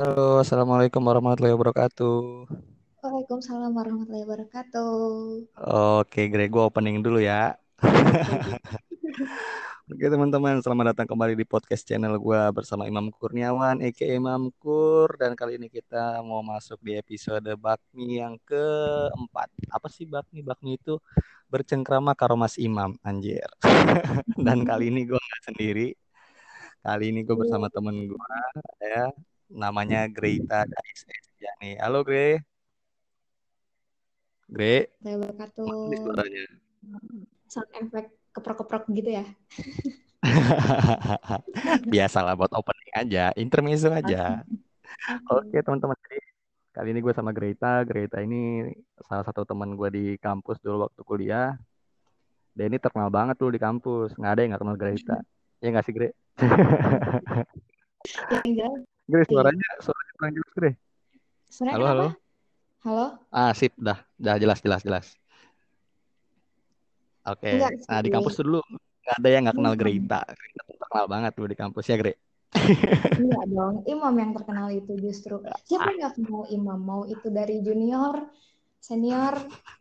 Halo, Assalamualaikum warahmatullahi wabarakatuh. Waalaikumsalam warahmatullahi wabarakatuh. Oke, Greg, gue opening dulu ya. Oke. Teman-teman, selamat datang kembali di podcast channel gue bersama Imam Kurniawan, Eke Imam Kur. Dan kali ini kita mau masuk di episode Bakmi yang keempat. Apa sih Bakmi? Bakmi itu bercengkrama karomas Imam, anjir. Dan kali ini gue nggak sendiri. Kali ini gue bersama temen gue, ya. Namanya Greta dari SSJ nih. Halo, Gre. Gre, mana nih suaranya? Sound effect keprok-keprok gitu ya. Biasalah buat opening aja, intermezzo aja. Oke teman-teman, kali ini gue sama Greta. Greta ini salah satu teman gue di kampus dulu waktu kuliah. Dia ini terkenal banget dulu di kampus. Nggak ada yang nggak kenal Greta. Ya nggak sih, Gre? Yang jelas, Gre, suaranya, suaranya kurang jelas, Gre. sebenarnya Halo, kenapa? halo. Halo? Ah, sip, dah. Dah jelas, jelas, jelas. Oke, Enggak nah di kampus tuh dulu nggak ada yang nggak kenal Imam. Greta. Greta tuh terkenal banget dulu di kampus ya, Gre. Iya dong, Imam yang terkenal itu justru. Siapa Ah, yang nggak kenal Imam? Mau itu dari junior, senior.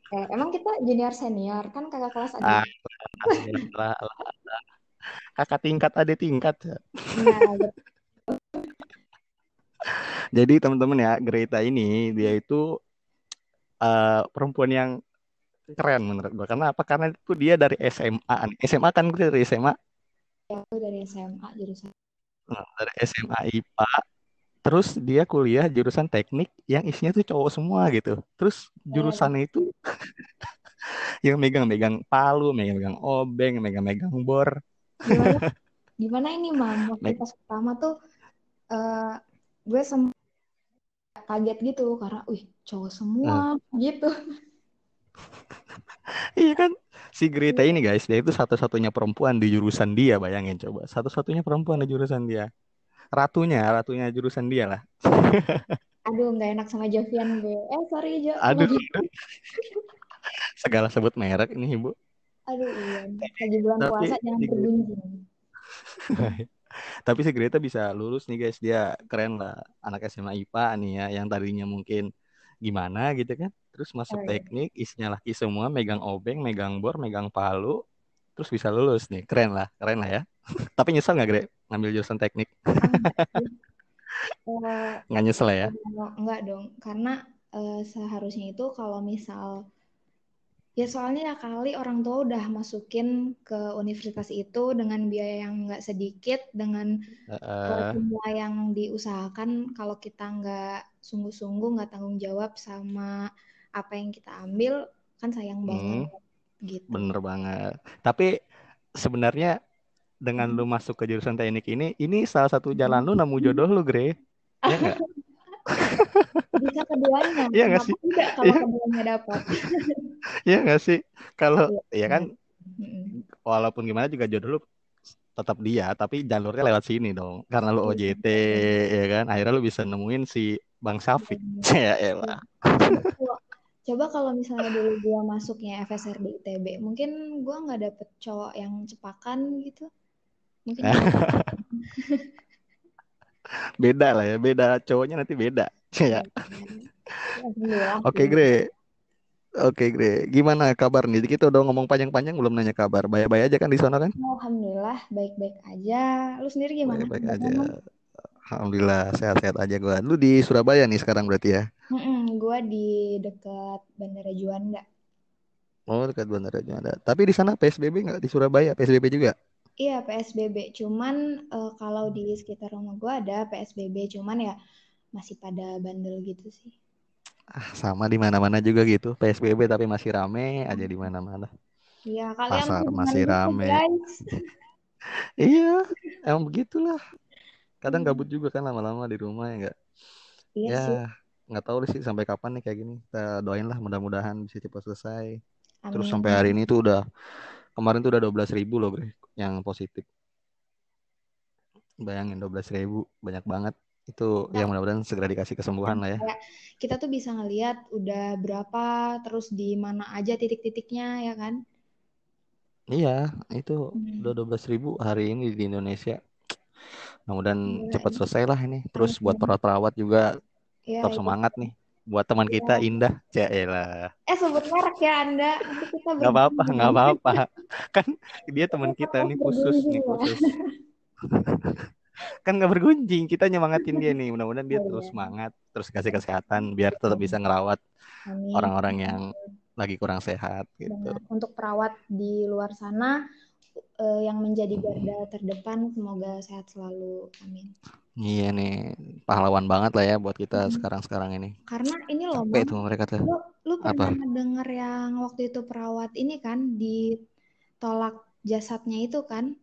Eh, emang kita junior senior kan kakak kelas ah, lah, lah. Kakak tingkat, adik tingkat. Nah, betul. Jadi teman-teman ya, Greta ini dia itu eh, perempuan yang keren menurut gua. Karena apa? Karena itu dia dari SMA. SMA kan gue dari SMA. Aku dari SMA jurusan. Nah, dari SMA IPA. Terus dia kuliah jurusan teknik yang isinya tuh cowok semua gitu. Terus Eh, jurusannya itu yang megang-megang palu, megang-megang obeng, megang-megang bor. gimana? Gimana ini, Mam? Waktu pas pertama tuh eh gue sempat kaget gitu karena, wih, cowok semua Nah, gitu. iya kan? Si Greta ini guys, dia itu satu-satunya perempuan di jurusan dia, bayangin coba. Satu-satunya perempuan di jurusan dia. Ratunya, ratunya jurusan dia lah. Aduh, nggak enak sama Jovian gue. Eh, sorry Jo, Aduh, segala sebut merek ini ibu. Aduh, iya. Lagi bulan puasa jangan bergunjing. Tapi si Greta bisa lulus nih guys. Dia keren lah, anak SMA IPA nih ya, yang tadinya mungkin gimana gitu kan. Terus masuk Oh, iya. teknik, isinya laki semua, megang obeng, megang bor, megang palu, terus bisa lulus nih. Keren lah, keren lah ya. Tapi nyesel nggak Gre ngambil jurusan teknik? Nggak nyesel ya? enggak dong, karena eh, seharusnya itu kalau misal Ya soalnya ya kali orang tua udah masukin ke universitas itu dengan biaya yang nggak sedikit, dengan Eh, semua yang diusahakan kalau kita nggak sungguh-sungguh, nggak tanggung jawab sama apa yang kita ambil, kan sayang hmm, banget gitu. bener banget. Tapi sebenarnya dengan lu masuk ke jurusan teknik ini, ini salah satu jalan lu nemu jodoh lu, Gre. Ya nggak? Bisa keduanya, Iya nggak sih? tidak kalau Iya, keduanya dapat? iya nggak sih? Kalau Iya, ya kan, walaupun gimana juga jodoh lu tetap dia, tapi jalurnya lewat sini dong. Karena lu Iya, OJT, ya kan? Akhirnya lu bisa nemuin si Bang Syafiq. Benar. Ya Iya. elah. Coba kalau coba kalau misalnya dulu gua masuknya FSR di ITB, mungkin gua nggak dapet cowok yang cepakan gitu. Mungkin juga Beda lah ya, beda cowoknya nanti beda. ya, Ya. Oke, sih. Gre. Oke, Gre. Gimana kabar nih? Kita udah ngomong panjang-panjang belum nanya kabar. Baik-baik aja kan di sana kan? Alhamdulillah baik-baik aja. Lu sendiri gimana Baik-baik aja. Alhamdulillah sehat-sehat aja gua. Lu di Surabaya nih sekarang berarti ya? Mm-mm, gua di dekat Bandara Juanda. Oh, dekat Bandara Juanda. Tapi di sana PSBB nggak di Surabaya? PSBB juga? Iya, PSBB. Cuman eh, kalau di sekitar rumah gua ada PSBB, cuman ya masih pada bandel gitu sih. Ah, sama di mana-mana juga gitu. PSBB tapi masih rame aja di mana-mana. Iya, kalian Pasar masih gitu, rame. guys. Iya, emang begitulah. Kadang gabut juga kan lama-lama di rumah ya nggak? Iya Ya, sih. nggak tahu sih sampai kapan nih kayak gini. Kita doain lah mudah-mudahan bisa cepat selesai. Terus sampai hari Amin. ini tuh udah kemarin tuh udah 12 ribu loh, Bre, yang positif. Bayangin 12 ribu, banyak banget. Itu Nah, ya mudah-mudahan segera dikasih kesembuhan lah ya. kayak kita tuh bisa ngelihat udah berapa, terus di mana aja titik-titiknya, ya kan? Iya, itu Hmm. udah 12 ribu hari ini di Indonesia. Mudah-mudahan Gila, cepat ini. selesai lah ini. Terus buat Amin. perawat-perawat juga Ya, tetap itu. semangat nih. Buat teman Iya. kita Indah, Jaelah. Eh sebut merek ya Anda. Kita Nggak apa-apa, nggak apa-apa. Kan dia teman Kita kita nih khusus nih ya. khusus. Kan nggak bergunjing, kita nyemangatin dia nih. Mudah-mudahan dia Oh terus iya. semangat, terus kasih kesehatan biar tetap bisa ngerawat orang-orang yang lagi kurang sehat gitu. Benar. Untuk perawat di luar sana eh, yang menjadi garda terdepan semoga sehat selalu. Amin. Iya nih, pahlawan banget lah ya buat kita sekarang-sekarang ini. Karena ini loh, Capek tuh mereka tuh. Lu, lu Apa? pernah dengar yang waktu itu perawat ini kan ditolak jasadnya itu kan?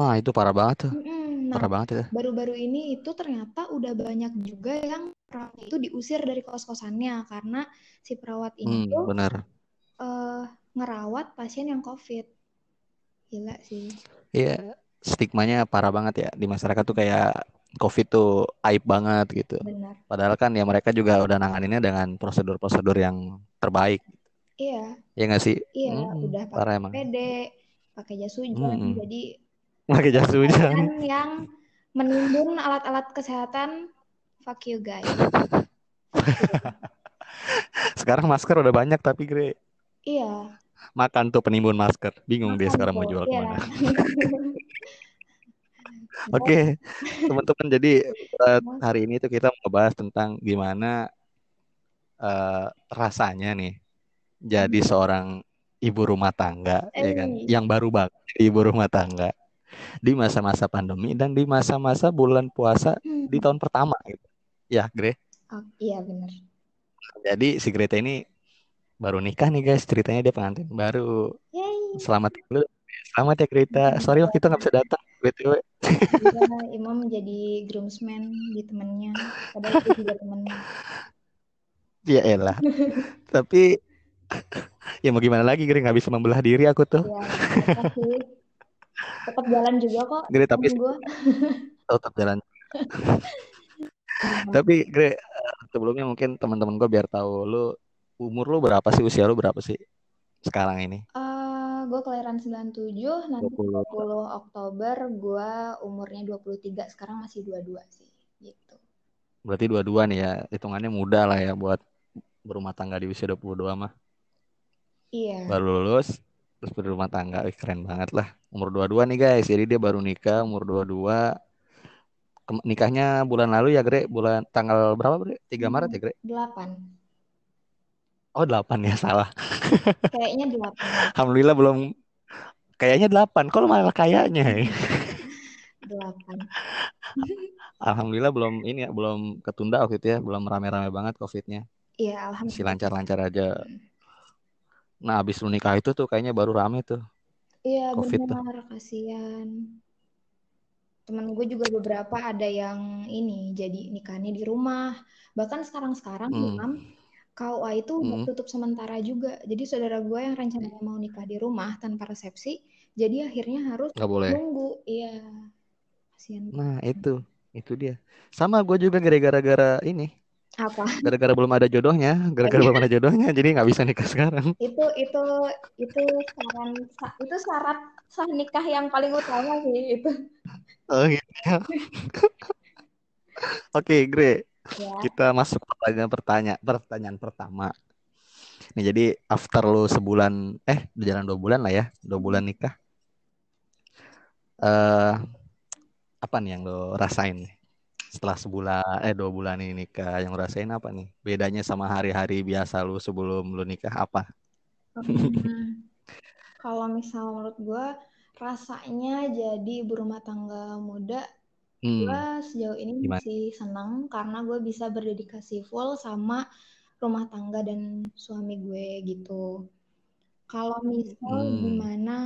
Ah, itu parah banget tuh. Mm-mm. Nah, Parah banget itu. baru-baru ini itu ternyata udah banyak juga yang perawat itu diusir dari kos-kosannya karena si perawat ini Hmm, tuh bener. eh, ngerawat pasien yang COVID. Gila sih. Iya, stigmanya parah banget ya di masyarakat tuh kayak COVID tuh aib banget gitu. Benar. Padahal kan ya mereka juga udah nanganinnya dengan prosedur-prosedur yang terbaik. Iya, Ya nggak sih? iya, Hmm, udah parah pakai emang. APD, pakai jas hujan, Mm-mm. jadi Pakai jas hujan. yang menimbun alat-alat kesehatan, fuck you guys. Sekarang masker udah banyak tapi Gre Iya, makan tuh penimbun masker. Bingung dia makan sekarang mau tuh, jual iya. ke mana. Oke, teman-teman. Jadi buat hari ini tuh kita mau ngebahas tentang gimana eh, rasanya nih jadi seorang ibu rumah tangga, ya kan? Eh. Yang baru banget ibu rumah tangga di masa-masa pandemi dan di masa-masa bulan puasa Hmm. di tahun pertama gitu. Ya, Gre. Oh, iya benar. Jadi si Greta ini baru nikah nih guys, ceritanya dia pengantin baru. Yay. Selamat dulu. Selamat ya Greta. Sorry waktu itu nggak bisa datang. BTW. Iya, Imam menjadi groomsman di temennya. Padahal itu juga temennya. Ya elah. Tapi ya mau gimana lagi Gre nggak bisa membelah diri aku tuh. Ya? Tetap jalan juga kok. Gre tapi temen gua. tetap jalan. Tapi Gre eh, sebelumnya mungkin teman-teman gue biar tahu lu umur lu berapa sih usia lu berapa sih sekarang ini? Eh, gue kelahiran 97, nanti 20. 20 Oktober gue umurnya 23, sekarang masih 22 sih, gitu. Berarti dua-dua nih ya, hitungannya muda lah ya buat berumah tangga di usia 22 mah. Iya, Baru lulus, terus berumah tangga, Wih, keren banget lah. Umur 22 nih guys, jadi dia baru nikah umur 22. Kem- nikahnya bulan lalu ya Gre, bulan tanggal berapa Gre? 3 Maret ya Gre? 8. Oh 8 ya, salah. Kayaknya 8. Alhamdulillah belum, kayaknya 8, kok malah kayaknya ya? 8. Alhamdulillah belum ini ya, belum ketunda waktu itu ya, belum rame-rame banget COVID-nya. Iya, Masih alhamdulillah. lancar-lancar aja. Nah, abis lu nikah itu tuh kayaknya baru rame tuh Iya, COVID tuh. benar, kasihan. Temen gue juga beberapa ada yang ini, jadi nikahnya di rumah. Bahkan sekarang-sekarang, Hmm. Imam, KUA itu Hmm. tutup sementara juga. Jadi saudara gue yang rencananya mau nikah di rumah tanpa resepsi, jadi akhirnya harus Nggak boleh. nunggu. Iya, kasihan. Nah, itu. Itu dia. Sama gue juga gara-gara ini. Apa? Gara-gara belum ada jodohnya. Gara-gara belum ada jodohnya. Jadi nggak bisa nikah sekarang. Itu itu itu saran sa- itu syarat sah nikah yang paling utama sih itu. Oh gitu ya. Oke, Gre. Ya. Kita masuk pertanyaan pertanyaan pertanyaan pertama. Nih, jadi after lu sebulan, eh, udah jalan dua bulan lah ya. Dua bulan nikah. Eh, apa nih yang lo rasain nih? Setelah sebulan, eh dua bulan ini nikah, yang rasain apa nih? Bedanya sama hari-hari biasa lu sebelum lu nikah apa? Hmm, kalau misal menurut gue rasanya jadi ibu rumah tangga muda, Hmm, gue sejauh ini gimana? masih senang karena gue bisa berdedikasi full sama rumah tangga dan suami gue gitu. Kalau misal Hmm, gimana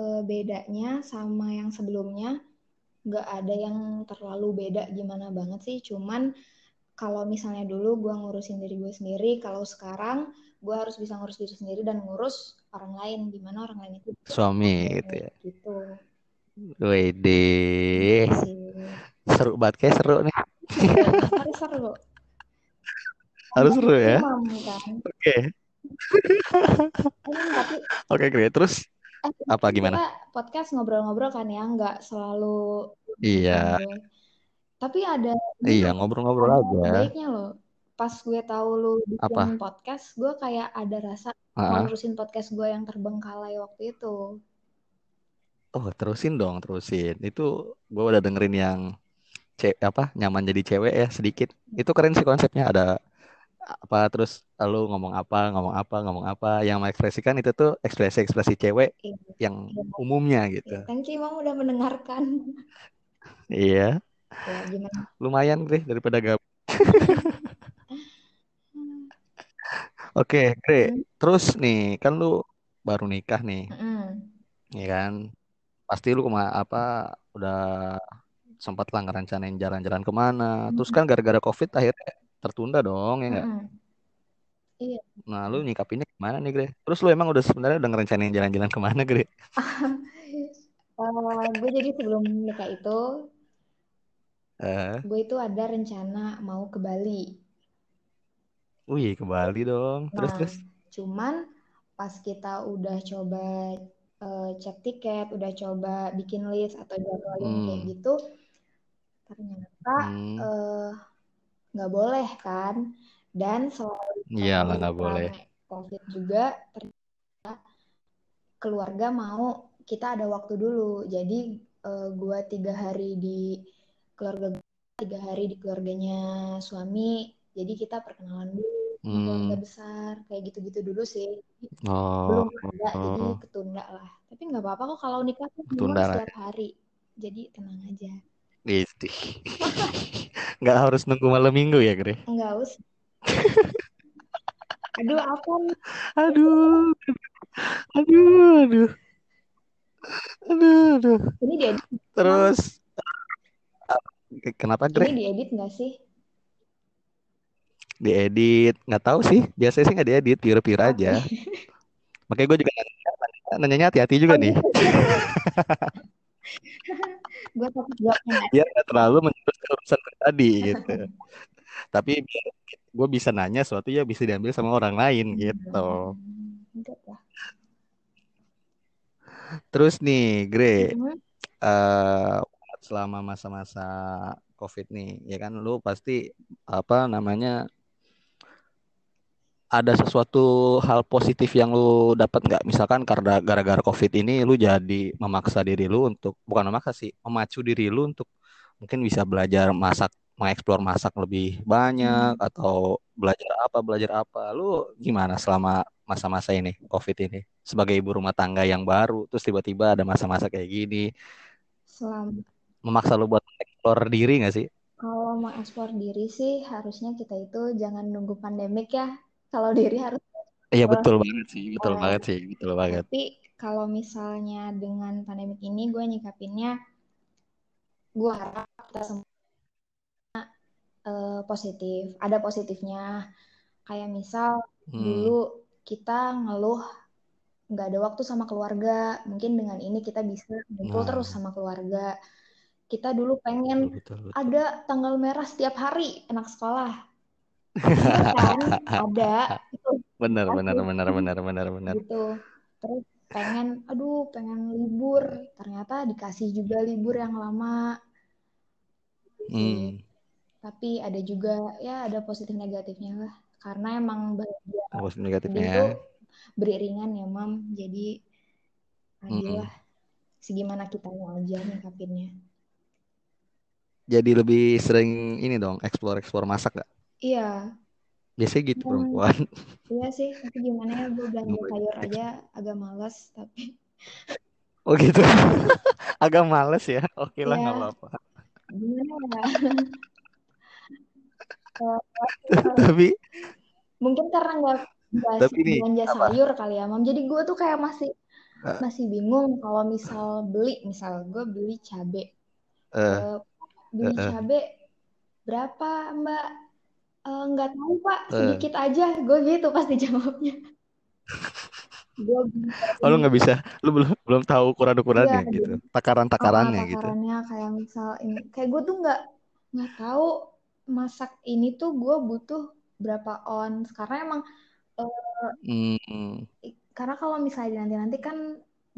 eh, bedanya sama yang sebelumnya, nggak ada yang terlalu beda gimana banget sih. Cuman kalau misalnya dulu gue ngurusin diri gue sendiri, kalau sekarang gue harus bisa ngurus diri sendiri dan ngurus orang lain, gimana orang lain itu suami gitu ya. gitu. Wede, sih. seru banget kayak seru nih. Iya, harus seru. Harus seru ya. Kan. Oke, oke, Gre. Terus eh, apa gimana? Podcast ngobrol-ngobrol kan ya, nggak selalu Iya. Tapi ada Iya, ngobrol-ngobrol aja. baiknya loh. Pas gue tahu lu bikin Apa? podcast, gue kayak ada rasa mau nerusin podcast gue yang terbengkalai waktu itu. Oh, terusin dong, terusin. Itu gue udah dengerin yang ce apa nyaman jadi cewek ya sedikit. Itu keren sih konsepnya. Ada apa terus lu ngomong apa, ngomong apa, ngomong apa. Yang mengekspresikan itu tuh ekspresi-ekspresi cewek Iya, yang iya. umumnya gitu. Iya, Thank you, Mam udah mendengarkan. Iya, Ya, gimana? lumayan deh daripada gabut. Oke, Gre. Hmm? Terus nih, kan lu baru nikah nih, Mm-mm. ya kan? Pasti lu kema apa udah sempat lah ngerencanain jalan-jalan ke mana. Terus kan gara-gara COVID akhirnya tertunda dong, ya nggak? Mm-mm. Iya. Nah, lu nyikapinnya gimana nih, Gre? Terus lu emang udah sebenarnya udah ngerencanain jalan-jalan ke mana, Gre? Eh, gue jadi sebelum nikah itu, Eh, gue itu ada rencana mau ke Bali. wih, ke Bali dong. Terus Nah, terus. cuman pas kita udah coba eh, cek tiket, udah coba bikin list atau jadwalin kayak Hmm, gitu, ternyata hmm, eh, nggak boleh kan. Dan selain iyalah nggak boleh. COVID juga, ternyata keluarga mau kita ada waktu dulu. Jadi eh, gue tiga hari di keluarga tiga hari di keluarganya suami. Jadi kita perkenalan dulu sama keluarga Hmm, besar, kayak gitu-gitu dulu sih. oh, Belum ada, jadi oh, ketunda lah. Tapi nggak apa-apa kok kalau nikah tuh setiap hari. Jadi tenang aja. Gitu. Nggak harus nunggu malam minggu ya, Gre? Nggak usah. Aduh, apa nih? Aduh, aduh, aduh, aduh, aduh. Ini diedit. Terus, kenapa, Ini Gre? diedit nggak sih? Diedit? Nggak tahu sih. Biasanya sih nggak diedit, pure-pure Oke. aja. Makanya gue juga nanya, nanyanya hati-hati juga Oh nih. gitu. Gue takut nggak Biar nggak terlalu menjurus ke urusan pribadi gitu. Tapi gue bisa nanya sesuatu ya bisa diambil sama orang lain gitu. Hmm, lah. Terus nih, Gre, eh selama masa-masa COVID nih, ya kan lu pasti apa namanya ada sesuatu hal positif yang lu dapat nggak? Misalkan karena gara-gara COVID ini lu jadi memaksa diri lu untuk bukan memaksa sih, memacu diri lu untuk mungkin bisa belajar masak, mengeksplor masak lebih banyak hmm. atau belajar apa, belajar apa. Lu gimana selama masa-masa ini, COVID ini? Sebagai ibu rumah tangga yang baru, terus tiba-tiba ada masa-masa kayak gini, Selama memaksa lu buat eksplor diri nggak sih? kalau mau ekspor diri sih harusnya kita itu jangan nunggu pandemik ya. Kalau diri harus Iya betul banget sih, betul Eh, banget sih, betul banget. tapi kalau misalnya dengan pandemik ini gue nyikapinnya, gue harap kita semua eh, positif. Ada positifnya. Kayak misal Hmm, dulu kita ngeluh nggak ada waktu sama keluarga. Mungkin dengan ini kita bisa ngumpul terus nah, sama keluarga. Kita dulu betul pengen betul betul. ada tanggal merah setiap hari anak sekolah. Ada. Benar pasti benar benar benar benar. gitu. Terus pengen, aduh pengen libur. Ternyata dikasih juga libur yang lama. Hmm, Tapi ada juga, ya ada positif negatifnya lah. Karena emang bahagia positif negatifnya. itu beriringan ya, Mam. Jadi adil Hmm. Segimana kitanya aja nyikapinnya. Jadi lebih sering ini dong, explore-explore masak gak? Iya, Biasanya gitu Hmm, perempuan. iya sih. Tapi gimana ya, gue belanja sayur aja agak males. Tapi Oh gitu. Agak males ya. Oke lah nggak ya apa-apa. gimana ya? Eh, Tapi mungkin karena nggak nggak tapi nih belanja apa? sayur kali ya, Mam. Jadi gue tuh kayak masih Eh, masih bingung kalau misal beli, misal gue beli cabe, eh, Eh, beli eh, cabe berapa Mbak? "Eh, nggak tahu Pak, eh. sedikit aja. Gue gitu pasti jawabnya. Gue Oh lu nggak bisa, lu belum belum tahu Iya, ukuran-ukurannya jadi gitu, oh, takaran-takarannya gitu. takarannya kayak misal ini, kayak gue tuh nggak nggak tahu masak ini tuh gue butuh berapa ons. Karena emang Hmm, i- karena kalau misalnya nanti-nanti kan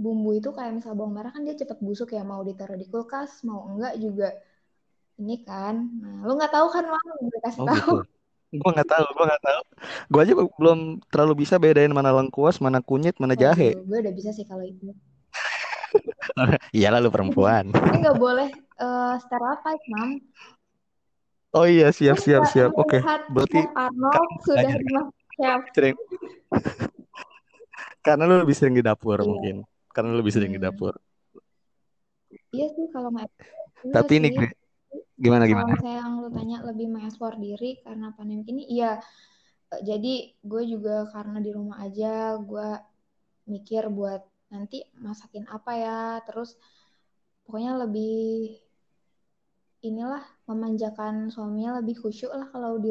bumbu itu kayak misal bawang merah kan dia cepet busuk ya mau ditaruh di kulkas mau enggak juga ini kan. Nah, lu nggak tahu kan Mam, gue kasih Oh tahu. gitu. Gua nggak tahu, gua nggak tahu. Gua aja belum terlalu bisa bedain mana lengkuas, mana kunyit, mana jahe. Waduh, gue udah bisa sih kalau itu. Iyalah lu perempuan. Ini nggak boleh uh, stereotype, Mam. Oh iya, siap Lu siap nggak siap. Oke. melihat Berarti Arnold sudah chef. sering karena lu lebih sering di dapur Iya. mungkin. Karena lu lebih sering di Hmm. dapur. Iya sih kalau nggak iya Tapi ini sih. Gre, gimana Kalau gimana? misalnya yang lu tanya lebih mengeksplor diri karena pandemi ini, iya. Eh, Jadi gue juga karena di rumah aja, gue mikir buat nanti masakin apa ya, terus pokoknya lebih inilah memanjakan suaminya lebih khusyuk lah kalau di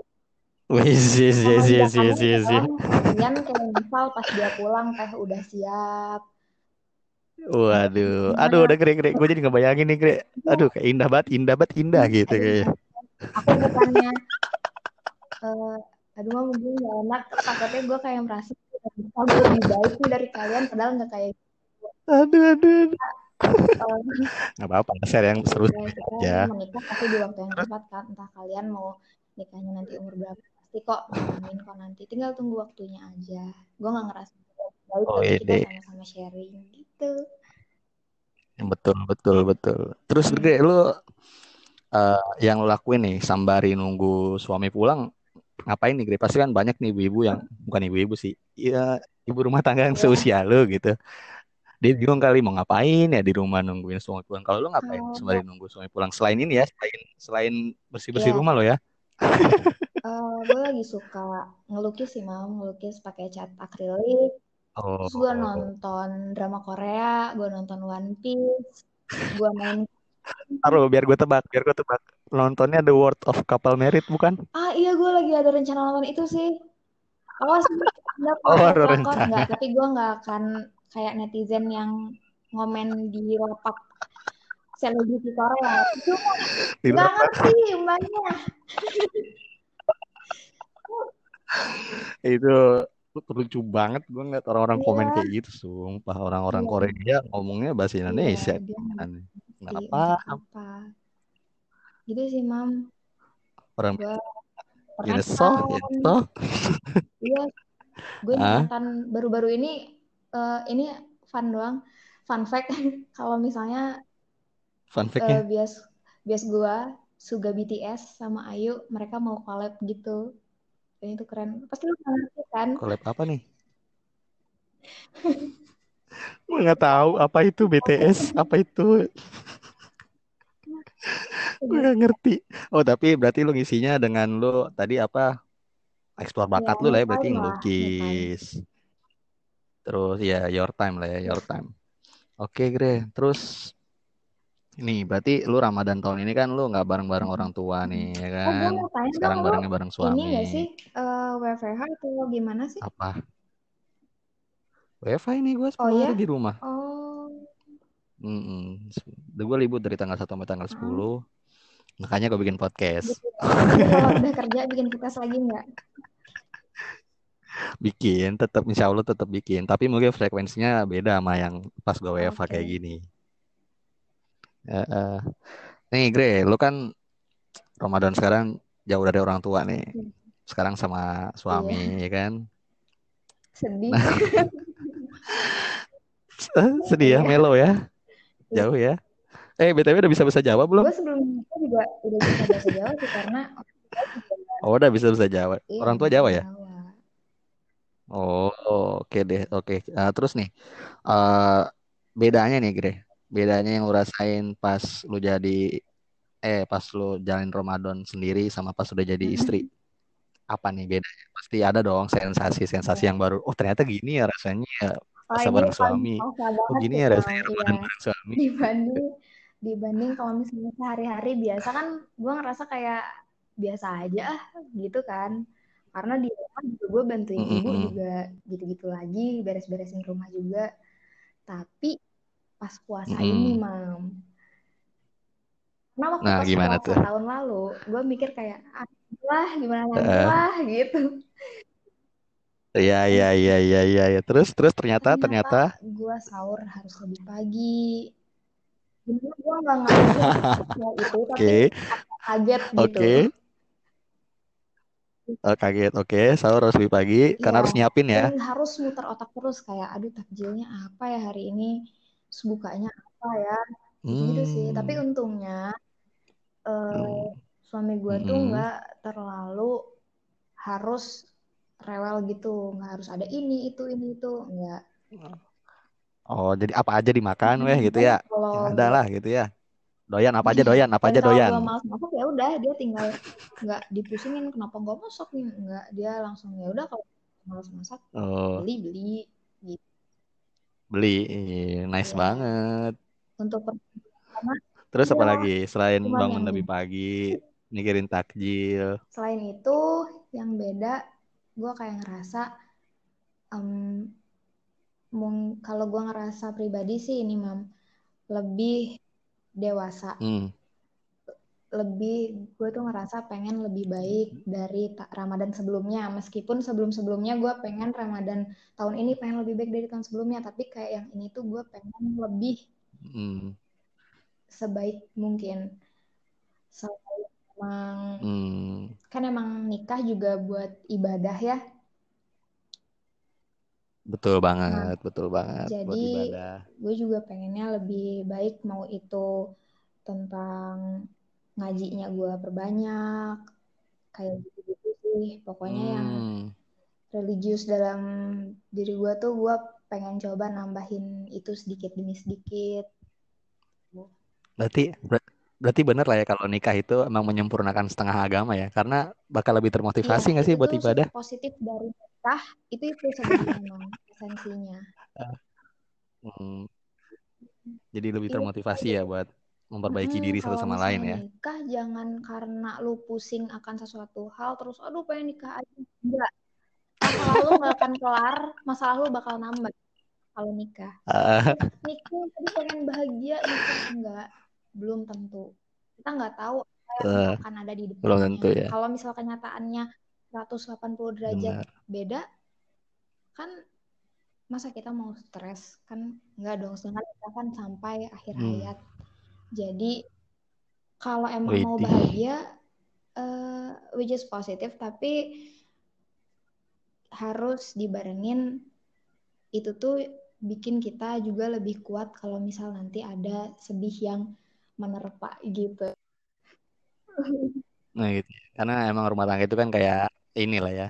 Wis, yes, memanjakannya yes, yes, yes. kalian kayak misal pas dia pulang teh udah siap Waduh, aduh udah Gre, Gre. Gue jadi ngebayangin nih Gre. Iya, Aduh, kayak indah banget, indah banget, indah gitu aduh kayaknya. aku bukannya eh, aduh mah mungkin gak enak takutnya gue kayak merasa "Oh, gue lebih baik nih dari kalian padahal nggak kayak gitu Aduh, aduh, aduh. Nggak apa-apa, share yang seru ya aja. menikah pasti di waktu yang tepat kan entah kalian mau nikahnya nanti umur berapa pasti kok ngalamin kok nanti tinggal tunggu waktunya aja gue nggak ngerasa baik Oh tapi kita ide, sama-sama sharing gitu betul, betul, betul. Terus Hmm. Gre, lu eh, yang lu lakuin nih, sambari nunggu suami pulang, ngapain nih Gre? Pasti kan banyak nih ibu-ibu yang, bukan ibu-ibu sih, ya ibu rumah tangga yang Iya. seusia lu gitu. Dia bingung kali mau ngapain ya di rumah nungguin suami pulang. Kalau lu ngapain Kalau sembari nunggu suami pulang? Selain ini ya, selain selain bersih-bersih ya rumah lo ya. eh gue lagi suka ngelukis sih mau ngelukis pakai cat akrilik terus gue Oh, nonton drama Korea gue nonton One Piece gue main taruh biar gue tebak, biar gue tebak. Nontonnya The World of Couple Merit bukan? ah iya gue lagi ada rencana nonton itu sih awas nggak Oh, ada pelakor rencana. nggak tapi gue nggak akan kayak netizen yang ngomen di lapak selebriti Korea Di nggak ngerti mbaknya Itu lucu banget gue ngeliat orang-orang komen iya kayak gitu sumpah. Orang-orang iya. Korea ngomongnya bahasa iya Indonesia. gimana nggak maksud apa gitu sih mam. Orang gue ya pernah ya kan so iya. Gue niatan baru-baru ini eh, ini fun doang. Fun fact kalau misalnya fun eh, fact-nya? bias bias gue Suga BTS sama Ayu mereka mau collab gitu dan itu keren. Pasti lu ngerti kan? Collab apa nih? Gue nggak tahu apa itu BTS apa itu? Gue nggak ngerti. Oh tapi berarti lu ngisinya dengan lu tadi apa? Eksplor ya bakat lu lah ya berarti ngelukis. terus ya your time lah ya your time. Oke Gre. Terus ini berarti lu Ramadan tahun ini kan lu nggak bareng-bareng orang tua nih ya oh gue kan? mau tanya sekarang dong barengnya bareng ini suami. gak sih eh, WFH atau gimana sih? Apa? WiFi nih gue oh 10 ya hari di rumah. Oh. Mm-mm. gue libur dari tanggal 1 sampai tanggal 10 ah. makanya gue bikin podcast. Gitu nanti kalau udah kerja bikin podcast lagi nggak? Bikin tetap insya Allah tetap bikin. Tapi mungkin frekuensinya beda sama yang pas gue WFH oke kayak gini Eh, eh. nih Gre lu kan Ramadan sekarang jauh dari orang tua nih. Hmm. sekarang sama iya. suami ya kan? Sedih. Nah. Sedih ya iya melo ya. Iya. jauh ya. Eh BTW udah bisa bisa jawab belum? Gue sebelum nikah juga udah bisa bahasa Jawa sih karena oh udah bisa bisa Jawa iya orang tua Jawa ya? Jawa. Oh oke deh oke. Eh, terus nih eh bedanya nih Gre bedanya yang lu rasain pas lu jadi eh pas lu jalin Ramadan sendiri sama pas udah jadi istri. Apa nih bedanya? Pasti ada dong sensasi-sensasi Iya. yang baru. Oh ternyata gini ya rasanya. Ya Oh puasa ini bareng suami. oh gini ya rasanya? Ramadan bareng suami. dibanding dibanding kalau misalnya sehari-hari biasa kan gue ngerasa kayak biasa aja ah gitu kan. Karena di rumah juga gue bantuin ibu Mm-mm. juga gitu-gitu lagi beres-beresin rumah juga. Tapi pas puasa ini Mm-mm. mam karena waktu nah pas gimana puasa tuh tahun lalu gue mikir kayak ah lah gimana nanti Eh, lah gitu Iya iya iya iya iya ya. Terus terus ternyata ternyata ternyata gue sahur harus lebih pagi Gimana gue nggak soal itu tapi kaget gitu. Oke. Oh, kaget. Oke, sahur harus lebih pagi karena Iya, harus nyiapin ya. harus muter otak terus kayak aduh takjilnya apa ya hari ini, terus bukanya apa ya, gitu sih. Tapi Hmm. untungnya eh, Hmm. suami gue tuh Mm-mm. nggak terlalu harus rewel gitu, nggak harus ada ini itu ini itu, nggak. Oh, jadi apa aja dimakan weh Mm-mm. gitu ya. kalau ada gue lah gitu ya. Doyan apa aja Iya, doyan, apa dan aja kalau doyan. gue malas masak ya udah dia tinggal nggak dipusingin kenapa nggak masak nih nggak dia langsung ya udah kalau malas masak Oh, beli beli beli. Ih, Nice ya banget. untuk pertama Terus apa iya lagi selain bangun yang lebih pagi, mikirin takjil? selain itu yang beda gue kayak ngerasa mung- kalau gue ngerasa pribadi sih ini mam lebih dewasa Hmm. Lebih gue tuh ngerasa pengen lebih baik dari ta- Ramadan sebelumnya meskipun sebelum sebelumnya gue pengen Ramadan tahun ini pengen lebih baik dari tahun sebelumnya tapi kayak yang ini tuh gue pengen lebih Hmm. sebaik mungkin selain emang Hmm. kan emang nikah juga buat ibadah ya Betul nah banget, betul banget buat jadi ibadah. gue juga pengennya lebih baik mau itu tentang ngajinya gue perbanyak kayak gitu-gitu sih pokoknya yang Hmm. religius dalam diri gue tuh gue pengen coba nambahin itu sedikit demi sedikit Berarti ber- berarti bener lah ya kalau nikah itu emang menyempurnakan setengah agama ya, karena bakal lebih iya termotivasi nggak sih itu buat ibadah? positif dari nikah itu itu sebenarnya esensinya Hmm. Jadi lebih iya termotivasi ya buat memperbaiki Mm-mm, diri satu sama lain ya. nikah jangan karena lu pusing akan sesuatu hal terus aduh pengen nikah aja enggak masalah lu nggak akan kelar masalah lu bakal nambah kalau nikah Ah, nikah tadi pengen bahagia nikah enggak belum tentu kita nggak tahu apa yang eh, akan ada di belum tentu ya. kalau misal kenyataannya 180 derajat Benar. beda kan masa kita mau stres kan enggak dong sedangkan kita kan sampai akhir Hmm. hayat jadi kalau emang mau bahagia eh which is positif tapi harus dibarengin itu tuh bikin kita juga lebih kuat kalau misal nanti ada sedih yang menerpa gitu. Nah gitu. Karena emang rumah tangga itu kan kayak inilah ya.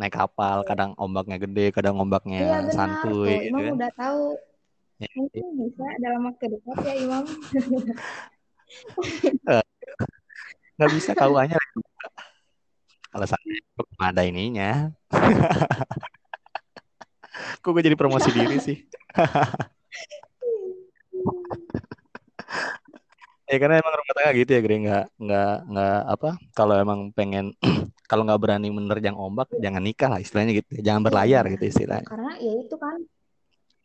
Naik kapal, kadang ombaknya gede, kadang Iya ombaknya benar santuy tuh, gitu Imam kan. udah tahu. Ya, Mungkin bisa dalam waktu dekat ya Imam. eh, nggak bisa KUA-nya alasannya belum ada ininya. Kok gue jadi promosi diri sih? Ya karena emang rumah tangga gitu ya, Gre. Nggak, nggak, nggak apa? Kalau emang pengen, kalau nggak berani menerjang ombak, jangan nikah lah istilahnya gitu. Jangan Iya berlayar gitu istilahnya. Karena ya itu kan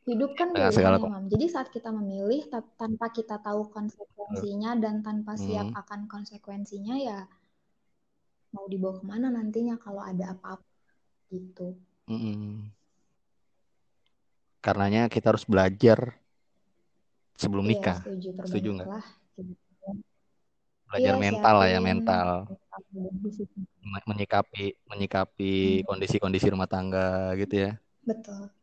hidup kan Dengan pilihan ya Mam. Jadi saat kita memilih ta- tanpa kita tahu konsekuensinya dan tanpa siap Hmm. akan konsekuensinya ya mau dibawa ke mana nantinya kalau ada apa-apa gitu. Mm-mm. Karenanya kita harus belajar sebelum Iya nikah. setuju Setuju nggak? gitu. Belajar Iya mental lah ya, mental. Menyikapi, menyikapi Hmm, kondisi-kondisi rumah tangga gitu ya. betul.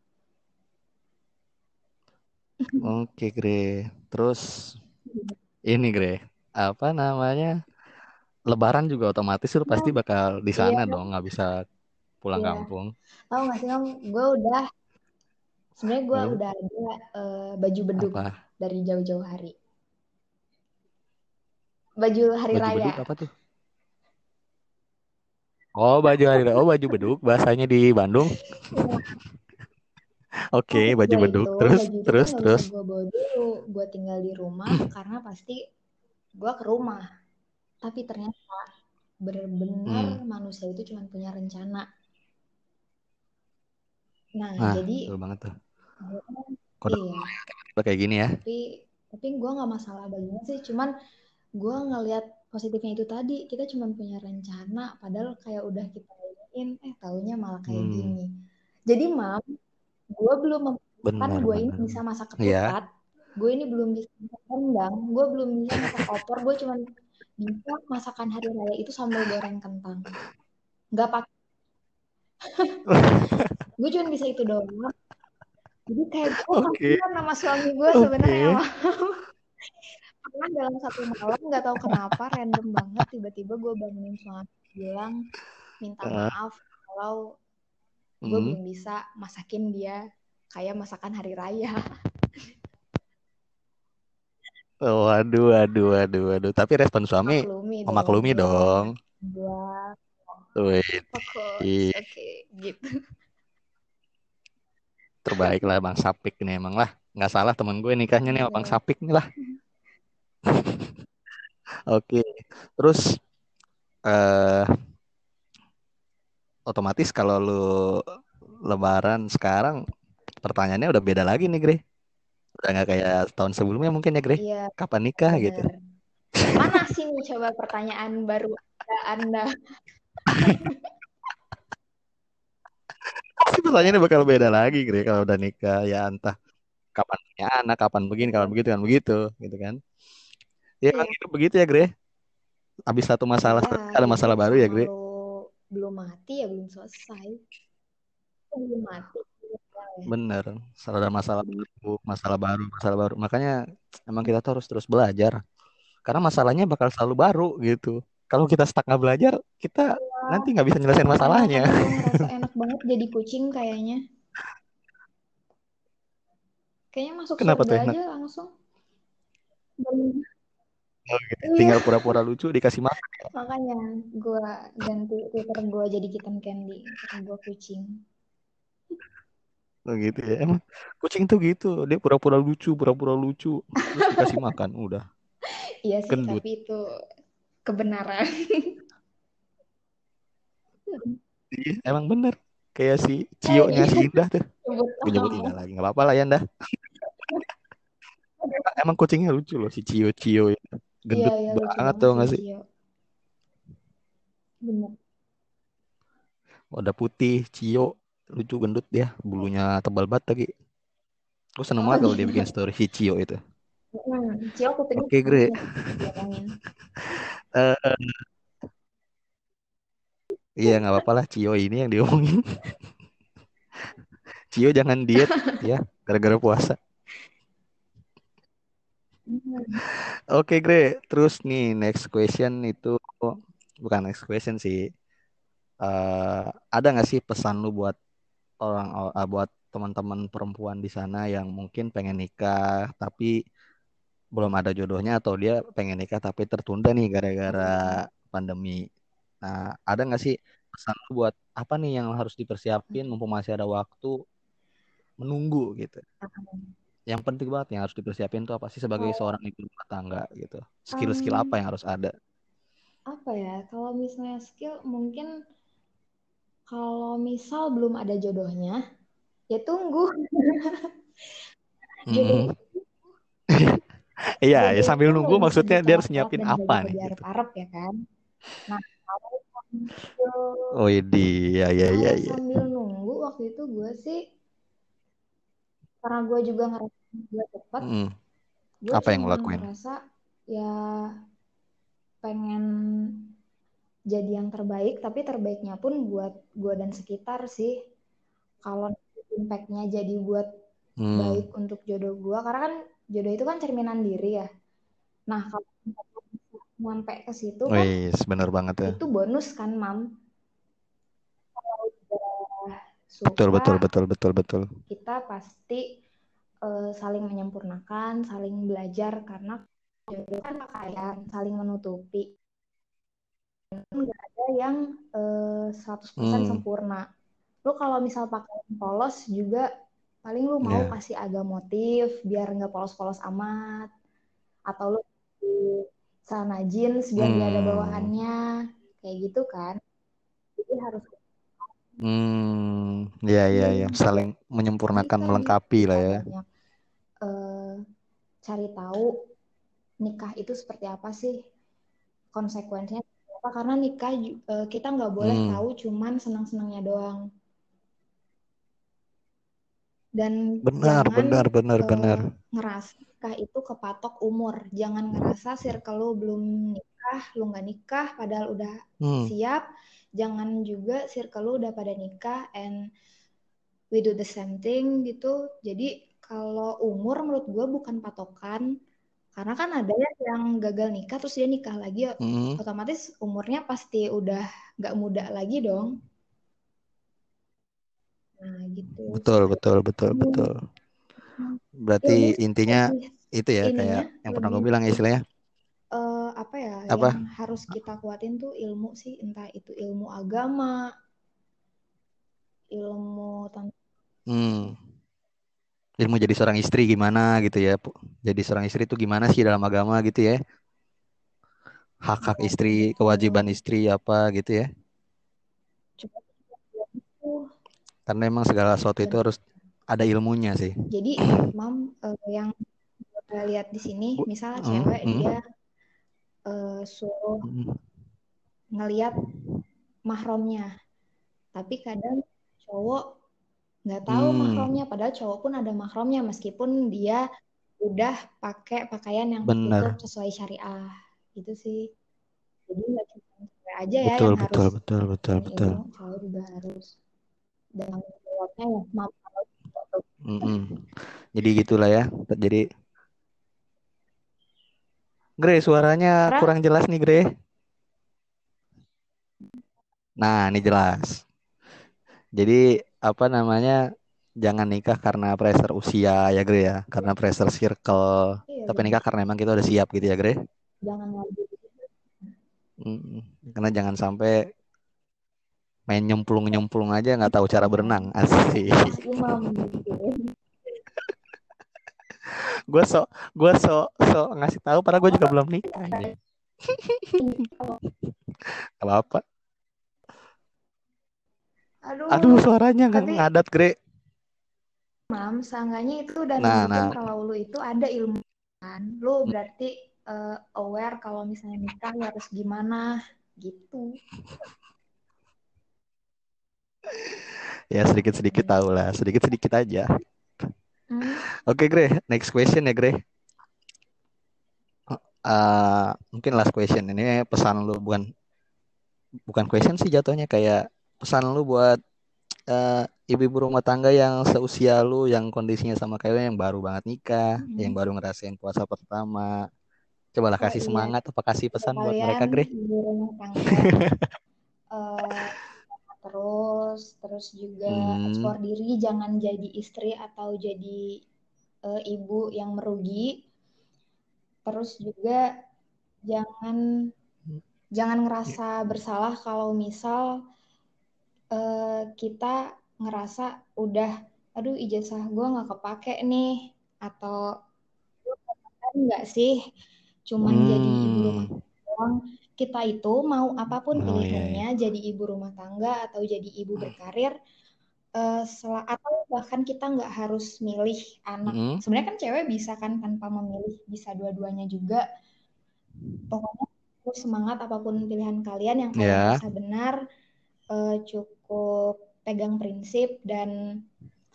Oke, Gre. Terus ini, Gre. Apa namanya? Lebaran juga otomatis lu pasti Nah, bakal di iya, sana dong, nggak bisa pulang iya. kampung. Tahu nggak sih Mam, gue udah sebenarnya gue Hmm? udah ada eh, baju beduk Apa? dari jauh-jauh hari. Baju hari Baju beduk raya. apa tuh? Oh, baju hari raya. Oh, baju beduk bahasanya di Bandung. Oke, Maksud baju gue beduk. itu Terus, baju itu tuh terus, terus. gue bawa dulu. Gue tinggal di rumah karena pasti gue ke rumah. Tapi ternyata benar-benar Hmm. manusia itu cuma punya rencana. Nah, Nah, jadi betul banget tuh. gue Kode iya. kayak gini ya. Tapi tapi gue nggak masalah bajunya sih. Cuman gue ngelihat positifnya itu tadi kita cuma punya rencana. Padahal kayak udah kita iniin, eh taunya malah kayak Hmm, gini. Jadi mam, gue belum benar, gue ini bisa masak Iya. ketupat. Gue ini belum bisa masak rendang. Gue belum bisa masak opor. Gue cuma bisa masakan hari raya itu sambal goreng kentang nggak pakai gue cuma bisa itu doang jadi kayak gue Oke. kasihan sama suami gue sebenarnya karena dalam satu malam nggak tahu kenapa random banget tiba-tiba gue bangunin suami bilang minta maaf kalau gue Hmm. belum bisa masakin dia kayak masakan hari raya Oh, waduh, waduh, waduh, waduh. Tapi respon suami maklumi memaklumi dong. Iya. oke gitu terbaik lah Bang Sapik nih emang lah. Nggak salah temen gue nikahnya nih sama Bang Iya. Sapik nih lah. Oke. Terus eh otomatis kalau lu lebaran sekarang pertanyaannya udah beda lagi nih, Gre. Udah nggak kayak tahun sebelumnya mungkin ya, Gre. iya Kapan nikah gitu. bener mana sih nih coba pertanyaan baru anda Pasti pertanyaannya bakal beda lagi, Gre, kalau udah nikah ya entah kapan punya anak, kapan begini, kapan begitu kan begitu, gitu kan. Ya emang Iya. hidup begitu ya, Gre. Habis satu masalah ya ada masalah baru ya, Gre. Belum mati ya belum selesai belum mati. Bener, selalu ada masalah baru, masalah baru, masalah baru. Makanya emang kita tuh harus terus belajar. Karena masalahnya bakal selalu baru gitu. Kalau kita stuck nggak belajar, kita nanti nggak bisa nyelesain masalahnya. ngerasa enak banget jadi kucing kayaknya kayaknya masuk Kenapa tuh surga enak? aja langsung Dan- Iya Tinggal pura-pura lucu dikasih makan. makanya gue ganti twitter gue jadi kitten candy gue kucing Oh, gitu ya. Emang kucing tuh gitu, dia pura-pura lucu, pura-pura lucu, terus dikasih makan, udah iya sih gendut. tapi itu kebenaran Iya, emang bener. Kayak si Cio-nya iya si Indah tuh. Gue nyebut Indah lagi, nggak apa-apa lah ya, Indah. Emang kucingnya lucu loh si Cio Cio itu. Iya Gendut iya lucu banget banget tau sih gak sih? Cio bener Udah putih, Cio, lucu gendut dia, bulunya tebal banget lagi. Gue seneng oh banget kalau dia bikin story si Cio itu. Cio kupingnya Oke, Gre. panjang diomongin Eh, iya nggak apa-apa lah Cio ini yang diomongin. Cio jangan diet ya, gara-gara puasa. Hmm. Oke, Gre. Terus nih next question itu bukan next question sih. Eh, ada nggak sih pesan lu buat orang eh, buat teman-teman perempuan di sana yang mungkin pengen nikah tapi belum ada jodohnya atau dia pengen nikah tapi tertunda nih gara-gara pandemi. Nah, ada nggak sih pesan lu buat apa nih yang harus dipersiapin mumpung masih ada waktu menunggu gitu? Yang penting banget yang harus dipersiapin tuh apa sih sebagai Kalau seorang ibu rumah tangga gitu? Skill-skill apa yang harus ada? apa ya kalau misalnya skill mungkin kalau misal belum ada jodohnya ya tunggu jodoh Mm-mm. Iya, ya sambil nunggu maksudnya dia harus nyiapin apa nih gitu. diarep-arep ya kan nah kalau sambil Oh, ini ya ya ya kalau ya. sambil nunggu waktu itu gue sih karena gue juga ngerasa gue cepet Mm. gue Apa yang lakuin? ngerasa ya pengen jadi yang terbaik tapi terbaiknya pun buat gue dan sekitar sih kalau impactnya jadi buat Hmm. baik untuk jodoh gue karena kan jodoh itu kan cerminan diri ya nah kalau nyampe ke situ kan Wih, bener banget ya. itu bonus kan mam Betul betul betul betul betul. kita pasti eh, saling menyempurnakan saling belajar karena jodoh kan pakaian saling menutupi nggak ada yang eh, 100% Hmm. sempurna lu kalau misal pakaian polos juga paling lu mau Ya. kasih agak motif biar nggak polos-polos amat atau lu celana jeans biar dia ada Hmm. bawahannya kayak gitu kan jadi harus Hmm. Ya ya ya. Saling menyempurnakan kita melengkapi lah ya. banyak eh, cari tahu nikah itu seperti apa sih konsekuensinya apa karena nikah eh, kita nggak boleh Hmm. tahu cuman senang-senangnya doang dan Benar jangan benar benar eh, benar. ngerasa nikah itu kepatok umur jangan ngerasa circle lu belum nikah nikah, lu nggak nikah padahal udah Hmm. siap. Jangan juga circle lu udah pada nikah and we do the same thing gitu. Jadi kalau umur menurut gue bukan patokan. Karena kan ada ya yang gagal nikah terus dia nikah lagi, Hmm. otomatis umurnya pasti udah nggak muda lagi dong. Nah gitu. Betul, betul, betul, Hmm. betul. Berarti intinya itu ya kayak yang pernah gue bilang istilahnya eh, apa ya apa? yang harus kita kuatin tuh ilmu sih entah itu ilmu agama ilmu tentang Hmm. Ilmu jadi seorang istri gimana gitu ya. Jadi seorang istri itu gimana sih dalam agama gitu ya. Hak-hak istri, kewajiban istri apa gitu ya. Karena emang segala sesuatu itu harus ada ilmunya sih. jadi mam eh, yang gue lihat di sini Bu- misal Hmm, cewek hmm, dia eh, suruh ngeliat mahramnya tapi kadang cowok nggak tahu Hmm, mahramnya padahal cowok pun ada mahramnya meskipun dia udah pakai pakaian yang benar. sesuai syariah gitu sih jadi nggak cuma cewek aja ya Betul, yang betul, harus betul, betul, betul. ilmu cowok juga harus dalam jawabnya ya mampu Mm-mm. Jadi gitulah ya. Jadi Gre, suaranya karena kurang jelas nih, Gre. Nah, ini jelas. Jadi apa namanya? Jangan nikah karena pressure usia ya, Gre ya. Karena pressure circle. iya Tapi nikah karena emang kita udah siap gitu ya, Gre. jangan. Karena jangan sampai main nyemplung-nyemplung aja nggak tahu cara berenang. Asik. imam Gue sok, gue sok, sok ngasih tahu. Padahal gue juga belum nikah. Ya. Gak apa-apa. Aduh, aduh suaranya nggak tapi ngadat, Gre. mam seenggaknya itu udah Nah, nah. kalau lu itu ada ilmu kan lu berarti eh, aware kalau misalnya nikah lu harus gimana gitu Ya sedikit-sedikit tahu lah, sedikit-sedikit aja. Hmm, Oke, Gre. Next question ya, Gre. Eh, mungkin last question. Ini pesan lu bukan bukan question sih jatuhnya kayak pesan lu buat eh, ibu-ibu rumah tangga yang seusia lu, yang kondisinya sama kayak lu, yang baru banget nikah, yang hmm. baru ngerasain puasa pertama. Cobalah oh kasih iya semangat apa kasih pesan buat mereka, kalian Gre. ibu rumah tangga eh, terus terus juga Hmm, eksplor diri jangan jadi istri atau jadi eh, ibu yang merugi. Terus juga jangan jangan ngerasa bersalah kalau misal eh, kita ngerasa udah aduh ijazah gue nggak kepake nih atau kan nggak sih? Cuman jadi ibu hmm. doang kita itu mau apa pun Oh iya, iya. pilihannya jadi ibu rumah tangga atau jadi ibu berkarir eh, sel- atau bahkan kita nggak harus milih anak Mm-mm. sebenarnya kan cewek bisa kan tanpa memilih bisa dua-duanya juga pokoknya terus semangat apa pun pilihan kalian yang kalian Ya. rasa benar eh, cukup pegang prinsip dan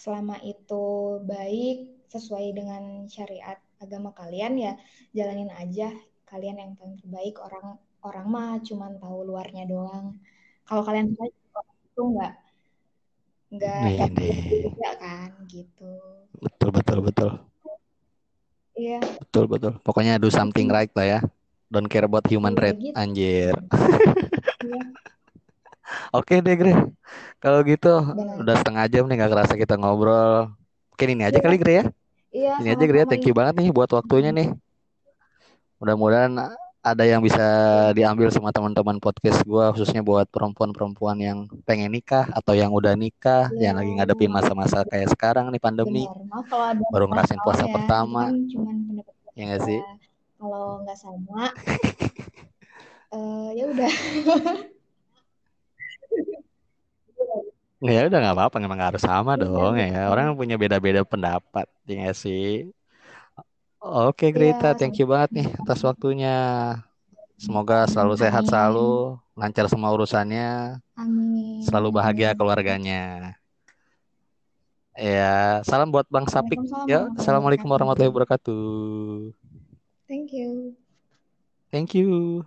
selama itu baik sesuai dengan syariat agama kalian ya jalanin aja kalian yang paling terbaik orang orang mah cuman tahu luarnya doang kalau kalian itu nggak nggak Nih, nggak nih. juga kan gitu Betul, betul, betul. iya Betul, betul. Pokoknya do something right lah ya. Don't care about human iya right, gitu anjir. iya Oke deh, Gre. Kalau gitu, benar udah setengah jam nih nggak kerasa kita ngobrol. Mungkin ini aja iya kali, Gre ya. iya Ini aja, Gre. sama-sama Thank you banget nih buat waktunya nih. Mudah-mudahan ada yang bisa diambil sama teman-teman podcast gua, khususnya buat perempuan-perempuan yang pengen nikah atau yang udah nikah, iya yang lagi ngadepin masa-masa kayak sekarang nih pandemi, benar. Maaf kalau ada baru ngerasain puasa ya. pertama, cuman ya nggak sih? kalau nggak sama eh ya udah. Ya udah nggak apa-apa, emang nggak harus sama iya dong ya. Orang punya beda-beda pendapat, ya sih? Oke, iya Greta, thank you banget nih atas waktunya. Semoga selalu sehat amin selalu, lancar semua urusannya, amin selalu bahagia keluarganya. Ya, salam buat Bang Sapik. Ya, Assalamualaikum warahmatullahi wabarakatuh. thank you Thank you.